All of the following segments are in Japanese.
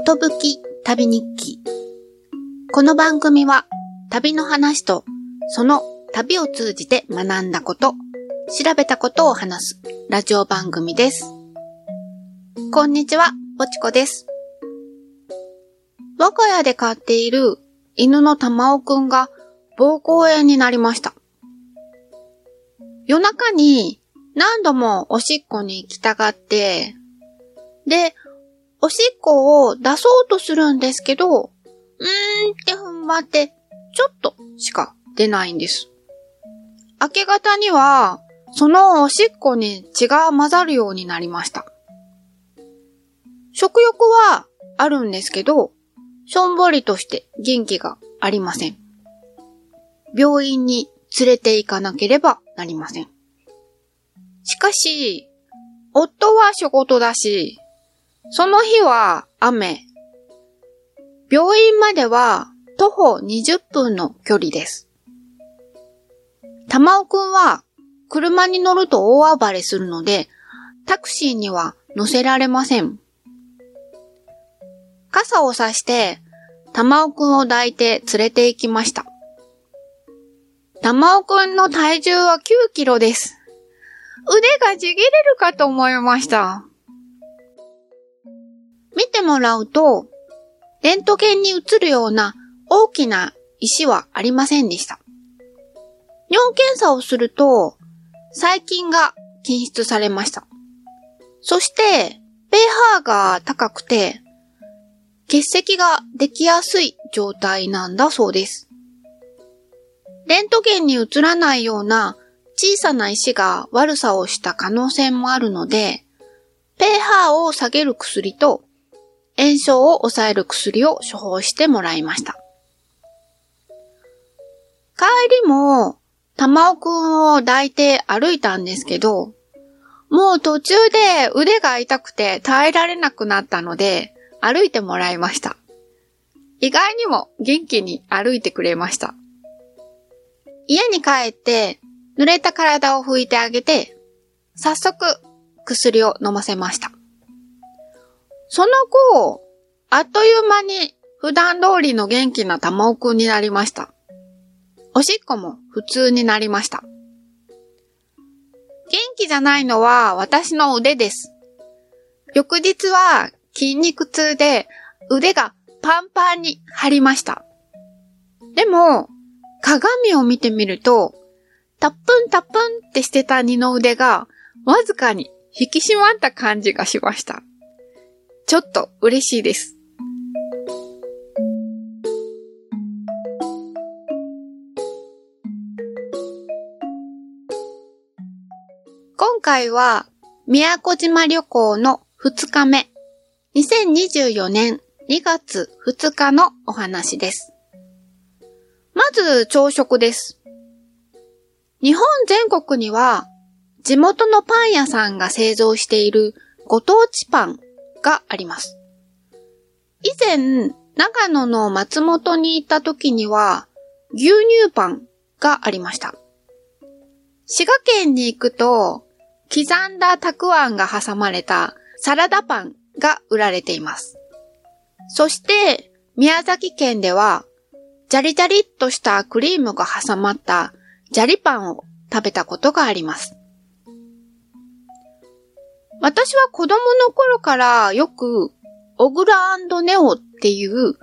ことぶき旅日記。この番組は旅の話とその旅を通じて学んだこと、調べたことを話すラジオ番組です。こんにちは、ぼちこです。我が家で飼っている犬の玉尾くんが膀胱炎になりました。夜中に何度もおしっこに行きたがって、で、おしっこを出そうとするんですけど、うーんって踏ん張って、ちょっとしか出ないんです。明け方には、そのおしっこに血が混ざるようになりました。食欲はあるんですけど、しょんぼりとして元気がありません。病院に連れて行かなければなりません。しかし、夫は仕事だし、その日は雨。病院までは徒歩20分の距離です。玉尾くんは車に乗ると大暴れするので、タクシーには乗せられません。傘をさして、玉尾くんを抱いて連れて行きました。玉尾くんの体重は9キロです。腕がちぎれるかと思いました。見てもらうと、レントゲンに映るような大きな石はありませんでした。尿検査をすると、細菌が検出されました。そして、pH が高くて、結石ができやすい状態なんだそうです。レントゲンに映らないような小さな石が悪さをした可能性もあるので、pH を下げる薬と炎症を抑える薬を処方してもらいました。帰りも、玉尾くんを抱いて歩いたんですけど、もう途中で腕が痛くて耐えられなくなったので、歩いてもらいました。意外にも元気に歩いてくれました。家に帰って、濡れた体を拭いてあげて、早速薬を飲ませました。その後、あっという間に普段通りの元気な玉尾くんになりました。おしっこも普通になりました。元気じゃないのは私の腕です。翌日は筋肉痛で腕がパンパンに張りました。でも、鏡を見てみると、タップンタップンってしてた二の腕がわずかに引き締まった感じがしました。ちょっと嬉しいです。今回は宮古島旅行の2日目、2024年2月2日のお話です。まず朝食です。日本全国には地元のパン屋さんが製造しているご当地パンがあります。以前、長野の松本に行った時には牛乳パンがありました。滋賀県に行くと刻んだたくあんが挟まれたサラダパンが売られています。そして、宮崎県では、ジャリジャリっとしたクリームが挟まったジャリパンを食べたことがあります。私は子供の頃からよく、オグラネオっていう、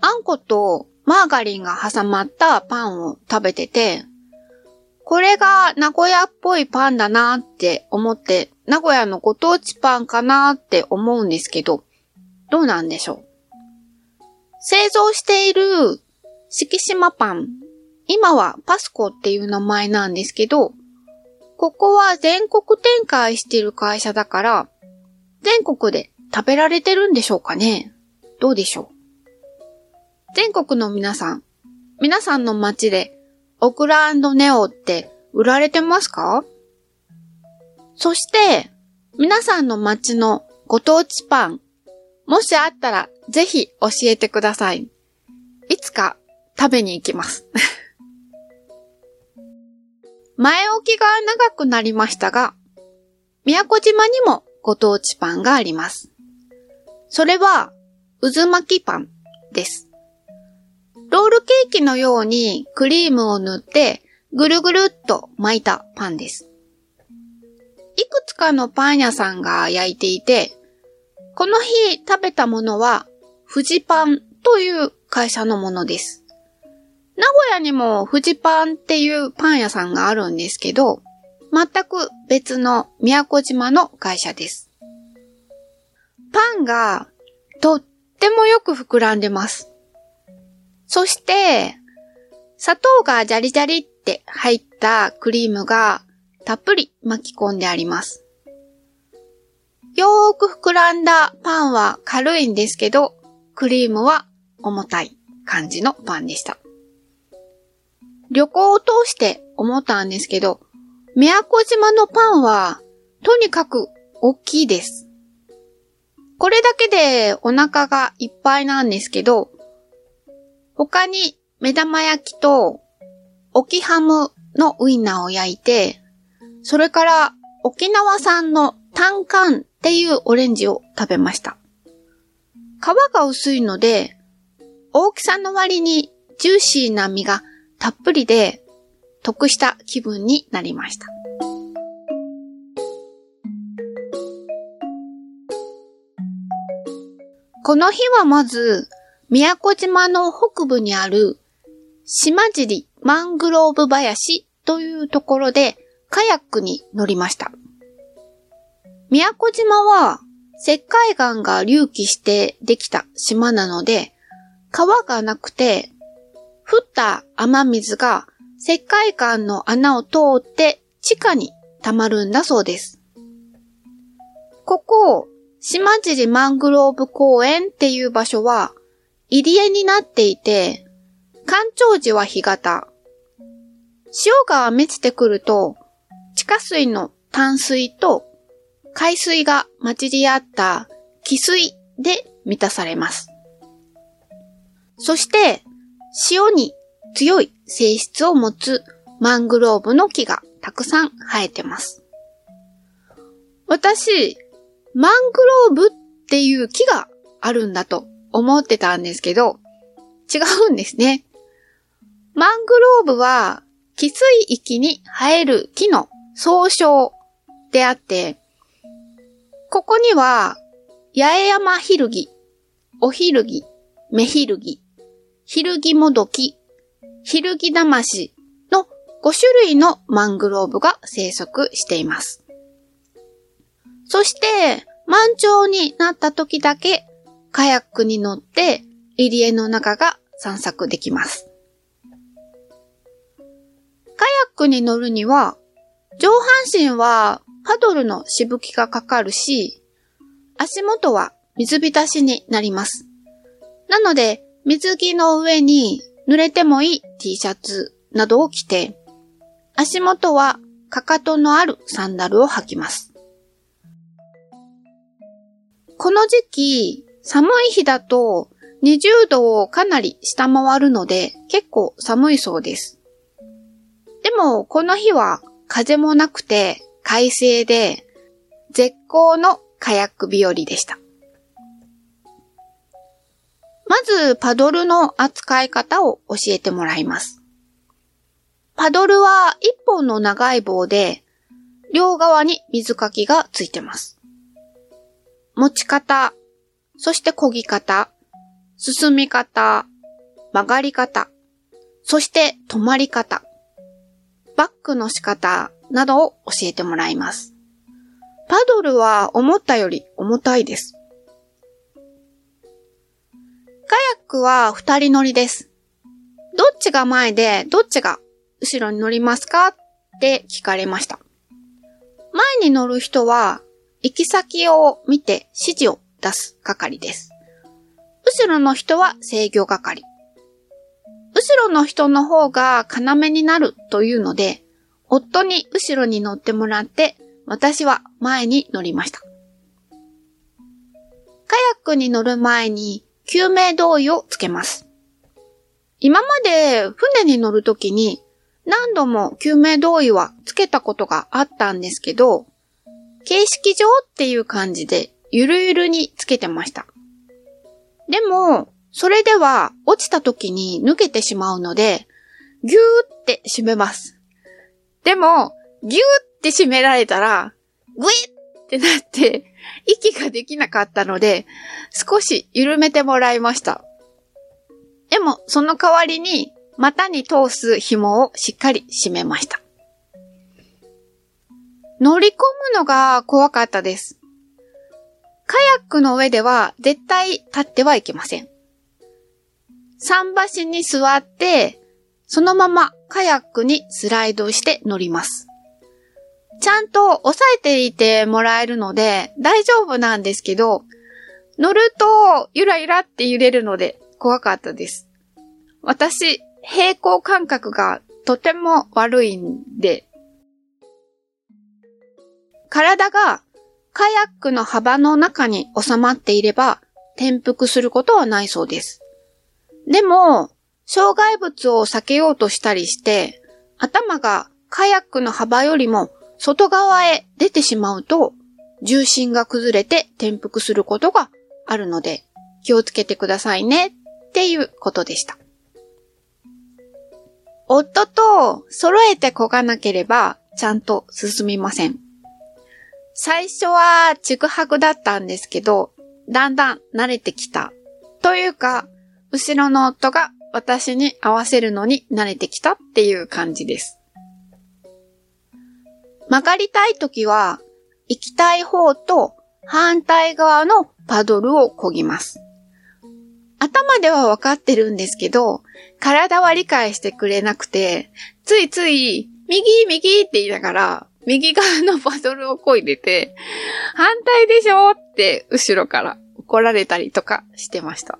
あんことマーガリンが挟まったパンを食べてて、これが名古屋っぽいパンだなって思って、名古屋のご当地パンかなって思うんですけど、どうなんでしょう？製造している敷島パン、今はパスコっていう名前なんですけど、ここは全国展開してる会社だから、全国で食べられてるんでしょうかね？どうでしょう？全国の皆さん、皆さんの街でオクラネオって売られてますか？そして、皆さんの街のご当地パン、もしあったらぜひ教えてください。いつか食べに行きます。前置きが長くなりましたが、宮古島にもご当地パンがあります。それは、渦巻きパンです。ロールケーキのようにクリームを塗ってぐるぐるっと巻いたパンです。いくつかのパン屋さんが焼いていて、この日食べたものは富士パンという会社のものです。名古屋にも富士パンっていうパン屋さんがあるんですけど、全く別の宮古島の会社です。パンがとってもよく膨らんでます。そして、砂糖がジャリジャリって入ったクリームがたっぷり巻き込んであります。よーく膨らんだパンは軽いんですけど、クリームは重たい感じのパンでした。旅行を通して思ったんですけど、宮古島のパンはとにかく大きいです。これだけでお腹がいっぱいなんですけど、他に目玉焼きと沖ハムのウインナーを焼いて、それから沖縄産のタンカンっていうオレンジを食べました。皮が薄いので、大きさの割にジューシーな身がたっぷりで得した気分になりました。この日はまず、宮古島の北部にある島尻マングローブ林というところでカヤックに乗りました。宮古島は石灰岩が隆起してできた島なので、川がなくて、降った雨水が石灰岩の穴を通って地下に溜まるんだそうです。ここ、島尻マングローブ公園っていう場所は、入り江になっていて、干潮時は干潟。潮が満ちてくると、地下水の淡水と海水が混じり合った汽水で満たされます。そして、塩に強い性質を持つマングローブの木がたくさん生えてます。私、マングローブっていう木があるんだと思ってたんですけど、違うんですね。マングローブは、汽水域に生える木の総称であって、ここには、八重山ヒルギ、おヒルギ、メヒルギ、ヒルギモドキ、ヒルギダマシの5種類のマングローブが生息しています。そして、満潮になった時だけ、カヤックに乗って入り江の中が散策できます。カヤックに乗るには、上半身はパドルのしぶきがかかるし、足元は水浸しになります。なので、水着の上に濡れてもいい T シャツなどを着て、足元はかかとのあるサンダルを履きます。この時期、寒い日だと20度をかなり下回るので結構寒いそうです。でも、この日は風もなくて快晴で、絶好のカヤック日和でした。まず、パドルの扱い方を教えてもらいます。パドルは一本の長い棒で、両側に水かきがついてます。持ち方、そして漕ぎ方、進み方、曲がり方、そして止まり方、バックの仕方などを教えてもらいます。パドルは思ったより重たいです。カヤックは二人乗りです。どっちが前でどっちが後ろに乗りますかって聞かれました。前に乗る人は行き先を見て指示を出す係です。後ろの人は制御係。後ろの人の方が要になるというので、夫に後ろに乗ってもらって、私は前に乗りました。カヤックに乗る前に救命胴衣をつけます。今まで船に乗るときに何度も救命胴衣はつけたことがあったんですけど、形式上っていう感じでゆるゆるにつけてました。でも、それでは落ちた時に抜けてしまうので、ぎゅーって締めます。でも、ぎゅーって締められたら、ぐいってなって、息ができなかったので、少し緩めてもらいました。でも、その代わりに、股に通す紐をしっかり締めました。乗り込むのが怖かったです。カヤックの上では絶対立ってはいけません。桟橋に座って、そのままカヤックにスライドして乗ります。ちゃんと押さえていてもらえるので大丈夫なんですけど、乗るとゆらゆらって揺れるので怖かったです。私、平行感覚がとても悪いんで、体がカヤックの幅の中に収まっていれば転覆することはないそうです。でも、障害物を避けようとしたりして、頭がカヤックの幅よりも外側へ出てしまうと、重心が崩れて転覆することがあるので、気をつけてくださいねっていうことでした。夫と揃えてこがなければちゃんと進みません。最初はちぐはぐだったんですけど、だんだん慣れてきた。というか、後ろの夫が私に合わせるのに慣れてきたっていう感じです。曲がりたいときは、行きたい方と反対側のパドルを漕ぎます。頭ではわかってるんですけど、体は理解してくれなくて、ついつい、右、右って言いながら、右側のパドルを漕いでて、反対でしょって後ろから怒られたりとかしてました。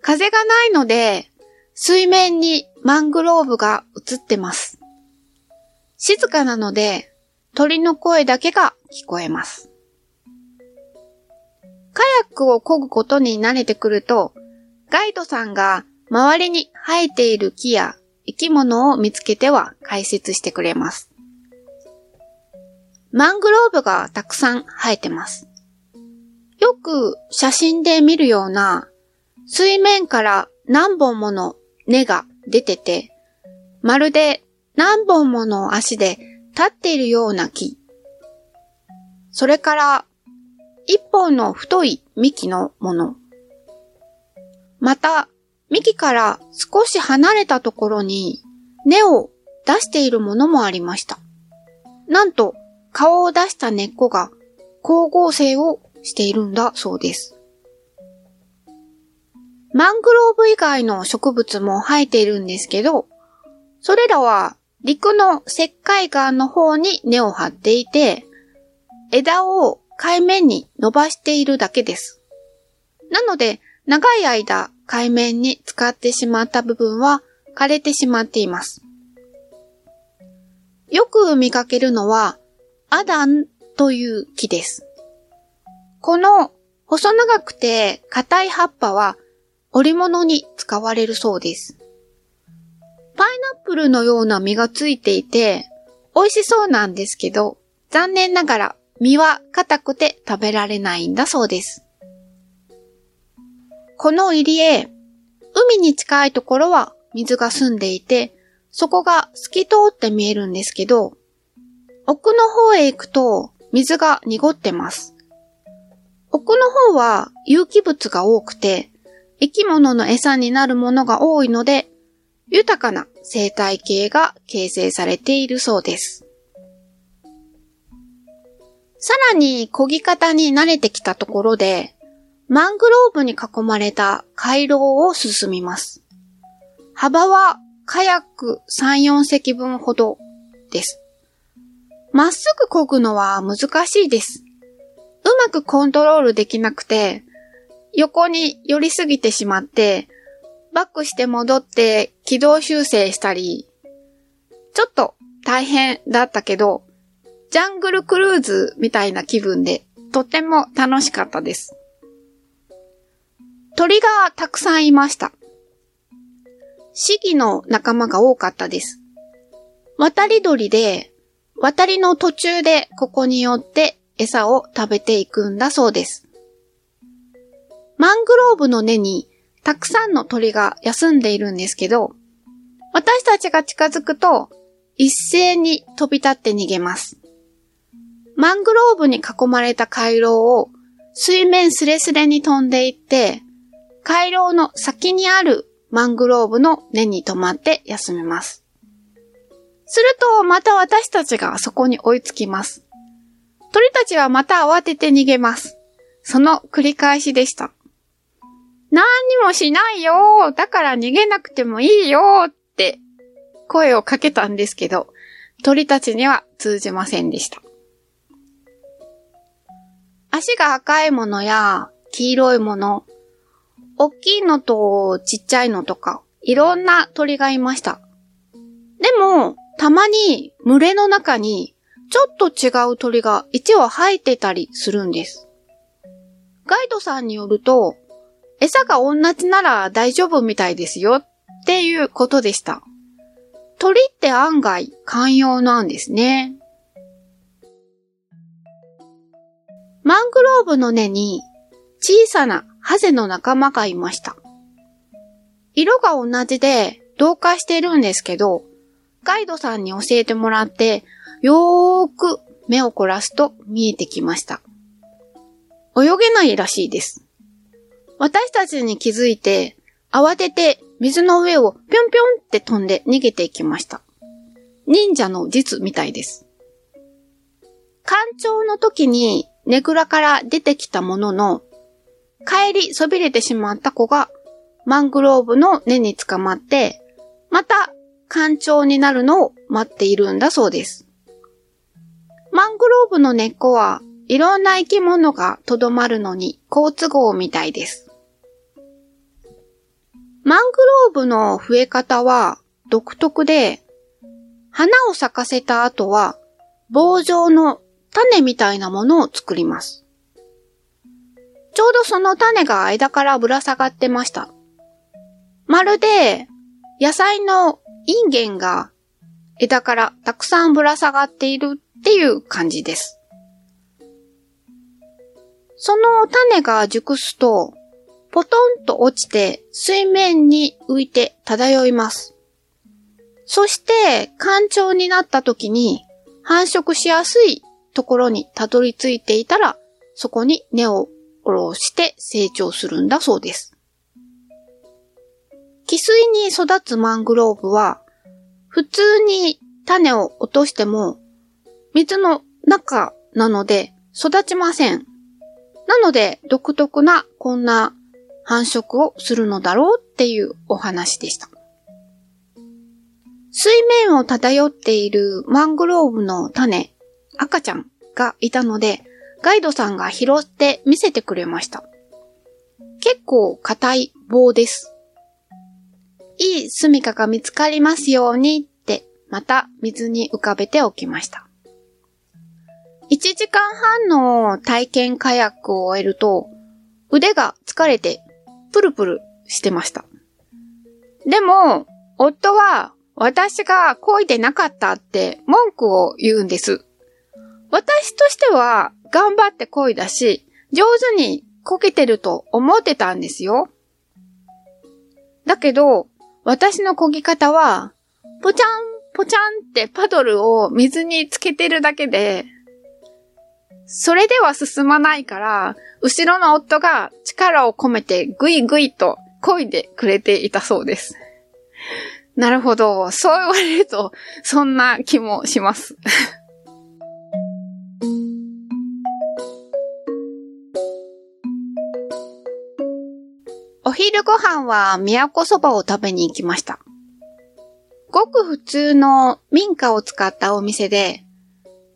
風がないので、水面にマングローブが映ってます。静かなので、鳥の声だけが聞こえます。カヤックを漕ぐことに慣れてくると、ガイドさんが周りに生えている木や生き物を見つけては解説してくれます。マングローブがたくさん生えてます。よく写真で見るような水面から何本もの根が出てて、まるで何本もの足で立っているような木。それから、一本の太い幹のもの。また、幹から少し離れたところに根を出しているものもありました。なんと、顔を出した根っこが光合成をしているんだそうです。マングローブ以外の植物も生えているんですけど、それらは陸の石灰岩の方に根を張っていて、枝を海面に伸ばしているだけです。なので、長い間海面に使ってしまった部分は枯れてしまっています。よく見かけるのは、アダンという木です。この細長くて硬い葉っぱは織物に使われるそうです。パイナップルのような実がついていて、美味しそうなんですけど、残念ながら実は硬くて食べられないんだそうです。この入り江、海に近いところは水が澄んでいて、そこが透き通って見えるんですけど、奥の方へ行くと水が濁ってます。奥の方は有機物が多くて、生き物の餌になるものが多いので、豊かな生態系が形成されているそうです。さらに漕ぎ方に慣れてきたところで、マングローブに囲まれた回廊を進みます。幅はカヤック3、4隻分ほどです。まっすぐ漕ぐのは難しいです。うまくコントロールできなくて、横に寄りすぎてしまって、バックして戻って軌道修正したり、ちょっと大変だったけど、ジャングルクルーズみたいな気分で、とても楽しかったです。鳥がたくさんいました。シギの仲間が多かったです。渡り鳥で、渡りの途中でここに寄って餌を食べていくんだそうです。マングローブの根にたくさんの鳥が休んでいるんですけど、私たちが近づくと一斉に飛び立って逃げます。マングローブに囲まれた回廊を水面すれすれに飛んでいって、回廊の先にあるマングローブの根に止まって休めます。すると、また私たちがそこに追いつきます。鳥たちはまた慌てて逃げます。その繰り返しでした。何にもしないよだから逃げなくてもいいよって声をかけたんですけど、鳥たちには通じませんでした。足が赤いものや黄色いもの、大きいのとちっちゃいのとか、いろんな鳥がいました。でも、たまに群れの中にちょっと違う鳥が1羽入ってたりするんです。ガイドさんによると、餌が同じなら大丈夫みたいですよっていうことでした。鳥って案外寛容なんですね。マングローブの根に小さなハゼの仲間がいました。色が同じで同化してるんですけど、ガイドさんに教えてもらって、よーく目を凝らすと見えてきました。泳げないらしいです。私たちに気づいて、慌てて水の上をぴょんぴょんって飛んで逃げていきました。忍者の実みたいです。干潮の時にネグラから出てきたものの、帰りそびれてしまった子がマングローブの根に捕まって、また干潮になるのを待っているんだそうです。マングローブの根っこはいろんな生き物がとどまるのに好都合みたいです。マングローブの増え方は独特で、花を咲かせた後は棒状の種みたいなものを作ります。ちょうどその種が間からぶら下がってました。まるで野菜のインゲンが枝からたくさんぶら下がっているっていう感じです。その種が熟すと、ポトンと落ちて水面に浮いて漂います。そして、干潮になった時に繁殖しやすいところにたどり着いていたら、そこに根を下ろして成長するんだそうです。汽水に育つマングローブは、普通に種を落としても、水の中なので育ちません。なので、独特なこんな繁殖をするのだろうっていうお話でした。水面を漂っているマングローブの種、赤ちゃんがいたので、ガイドさんが拾って見せてくれました。結構硬い棒です。いい住処が見つかりますようにって、また水に浮かべておきました。1時間半の体験カヤックを終えると、腕が疲れてプルプルしてました。でも、夫は私が漕いでなかったって文句を言うんです。私としては頑張って漕いだし、上手に漕げてると思ってたんですよ。だけど、私の漕ぎ方は、ポチャン、ポチャンってパドルを水につけてるだけで、それでは進まないから、後ろの夫が力を込めてぐいぐいと漕いでくれていたそうです。なるほど。そう言われると、そんな気もします。お昼ご飯は都そばを食べに行きました。ごく普通の民家を使ったお店で、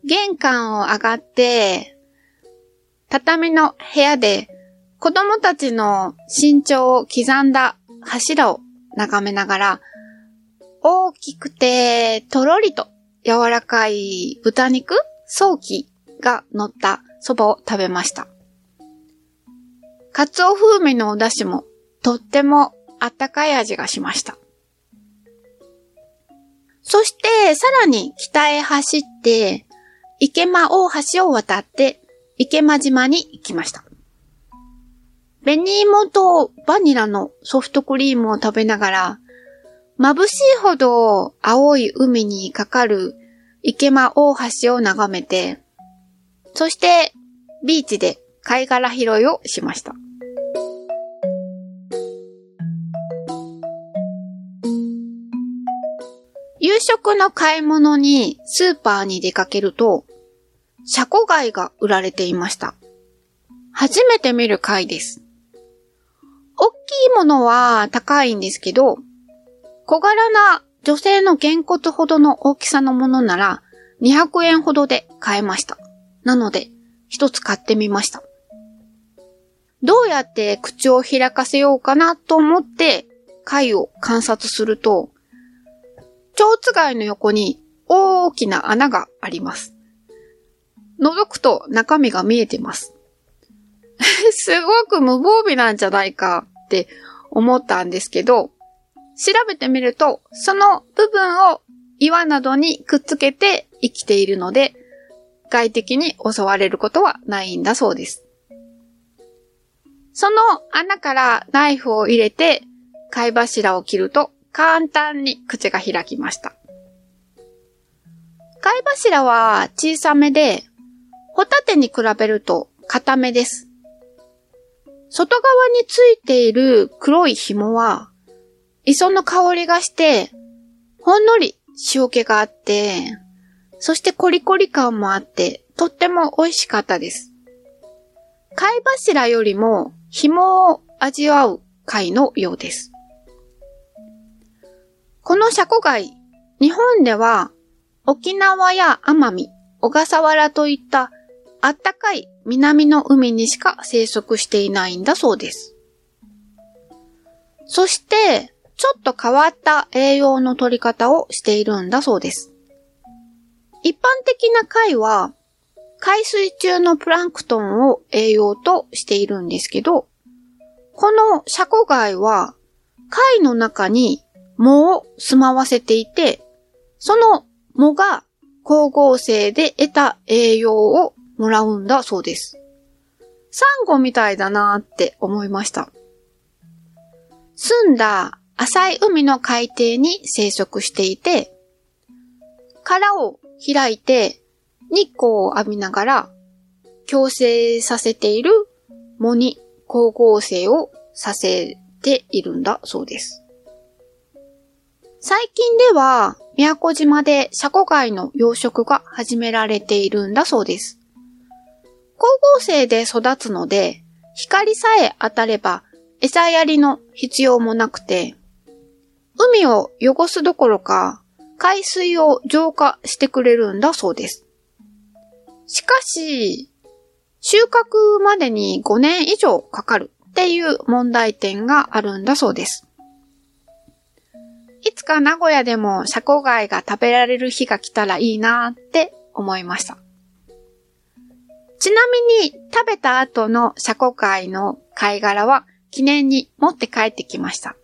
玄関を上がって、畳の部屋で子供たちの身長を刻んだ柱を眺めながら、大きくてとろりと柔らかい豚肉、早期が乗った蕎麦を食べました。カツオ風味のお出汁もとってもあったかい味がしました。そして、さらに北へ走って、池間大橋を渡って池間島に行きました。紅芋とバニラのソフトクリームを食べながら、眩しいほど青い海にかかる池間大橋を眺めて、そしてビーチで貝殻拾いをしました。食の買い物にスーパーに出かけると、シャコ貝が売られていました。初めて見る貝です。大きいものは高いんですけど、小柄な女性のげんこつほどの大きさのものなら200円ほどで買えました。なので、一つ買ってみました。どうやって口を開かせようかなと思って貝を観察すると、蝶つ貝の横に大きな穴があります。覗くと中身が見えてます。すごく無防備なんじゃないかって思ったんですけど、調べてみると、その部分を岩などにくっつけて生きているので、外敵に襲われることはないんだそうです。その穴からナイフを入れて貝柱を切ると簡単に口が開きました。貝柱は小さめで、ホタテに比べると硬めです。外側についている黒い紐は、磯の香りがして、ほんのり塩気があって、そしてコリコリ感もあって、とっても美味しかったです。貝柱よりも紐を味わう貝のようです。このシャコ貝、日本では沖縄や奄美、小笠原といったあったかい南の海にしか生息していないんだそうです。そして、ちょっと変わった栄養の取り方をしているんだそうです。一般的な貝は、海水中のプランクトンを栄養としているんですけど、このシャコ貝は、貝の中に藻を住まわせていて、その藻が光合成で得た栄養をもらうんだそうです。サンゴみたいだなーって思いました。澄んだ浅い海の海底に生息していて、殻を開いて日光を浴びながら共生させている藻に光合成をさせているんだそうです。最近では、宮古島でシャコ貝の養殖が始められているんだそうです。光合成で育つので、光さえ当たれば餌やりの必要もなくて、海を汚すどころか、海水を浄化してくれるんだそうです。しかし、収穫までに5年以上かかるっていう問題点があるんだそうです。いつか名古屋でもシャコ貝が食べられる日が来たらいいなって思いました。ちなみに食べた後のシャコ貝の貝殻は記念に持って帰ってきました。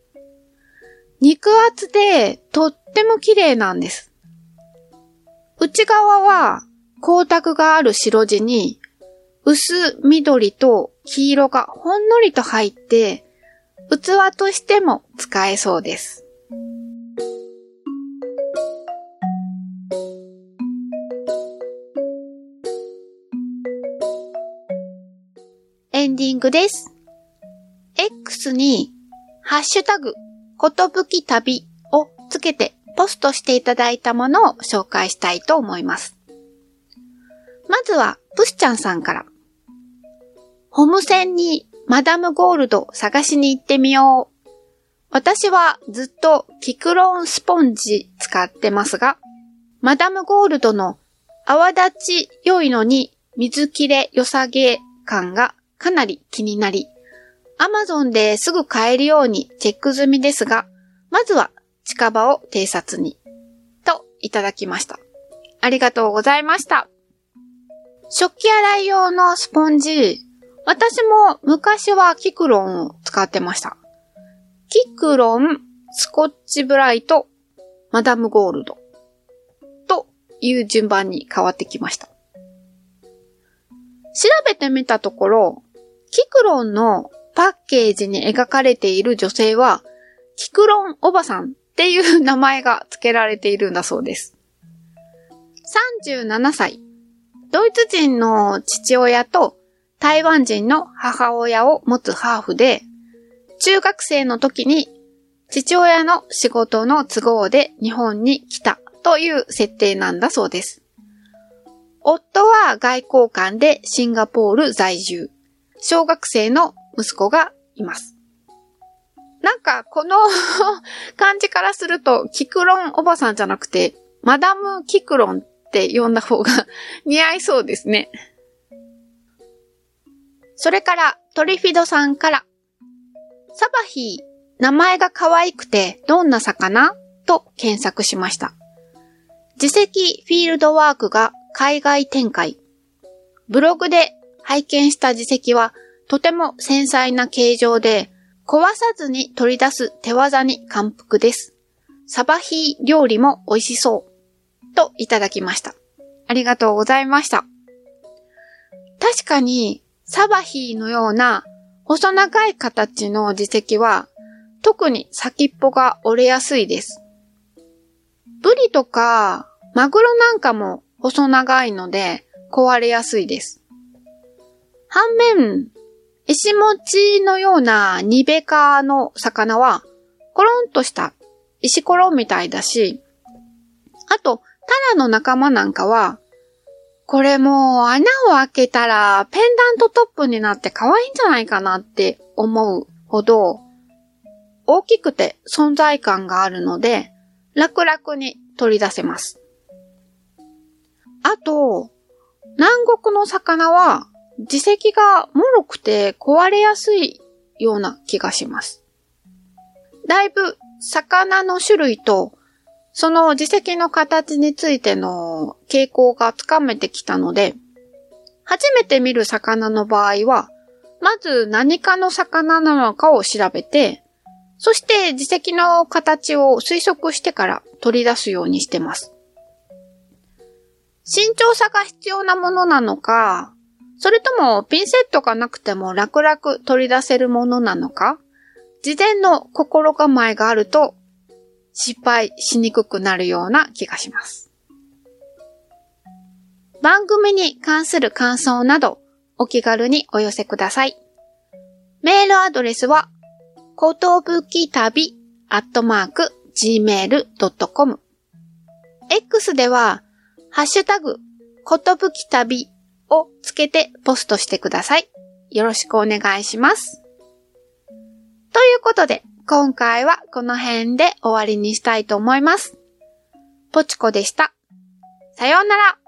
肉厚でとっても綺麗なんです。内側は光沢がある白地に薄緑と黄色がほんのりと入って器としても使えそうです。エンディングです。X に、ハッシュタグ、ことぶき旅をつけてポストしていただいたものを紹介したいと思います。まずは、プスちゃんさんから。ホーム線にマダムゴールド探しに行ってみよう。私はずっとキクロンスポンジ使ってますが、マダムゴールドの泡立ち良いのに水切れ良さげ感がかなり気になり、Amazon ですぐ買えるようにチェック済みですが、まずは近場を偵察に、といただきました。ありがとうございました。食器洗い用のスポンジ、私も昔はキクロンを使ってました。キクロン、スコッチブライト、マダムゴールド、という順番に変わってきました。調べてみたところ、キクロンのパッケージに描かれている女性は、キクロンおばさんっていう名前が付けられているんだそうです。37歳。ドイツ人の父親と台湾人の母親を持つハーフで、中学生の時に父親の仕事の都合で日本に来たという設定なんだそうです。夫は外交官でシンガポール在住。小学生の息子がいます。なんか、この 感じからすると、キクロンおばさんじゃなくて、マダムキクロンって呼んだ方が 似合いそうですね。それから、トリフィドさんから、サバヒー、名前が可愛くてどんな魚？と検索しました。自責フィールドワークが海外展開。ブログで拝見した自責はとても繊細な形状で壊さずに取り出す手技に感服です。サバヒー料理も美味しそう。といただきました。ありがとうございました。確かにサバヒーのような細長い形の自石は特に先っぽが折れやすいです。ブリとかマグロなんかも細長いので壊れやすいです。反面、石餅のようなニベ科の魚はコロンとした石ころみたいだし、あと、タラの仲間なんかはこれも穴を開けたらペンダントトップになって可愛いんじゃないかなって思うほど大きくて存在感があるので楽々に取り出せます。あと、南国の魚は自石が脆くて壊れやすいような気がします。だいぶ魚の種類とその自責の形についての傾向がつかめてきたので、初めて見る魚の場合は、まず何かの魚なのかを調べて、そして自責の形を推測してから取り出すようにしてます。慎重さが必要なものなのか、それともピンセットがなくても楽々取り出せるものなのか、事前の心構えがあると失敗しにくくなるような気がします。番組に関する感想などお気軽にお寄せください。メールアドレスは、ことぶき旅アットマーク gmail.com X では、ハッシュタグ、ことぶき旅をつけてポストしてください。よろしくお願いします。ということで、今回はこの辺で終わりにしたいと思います。ポチコでした。さようなら。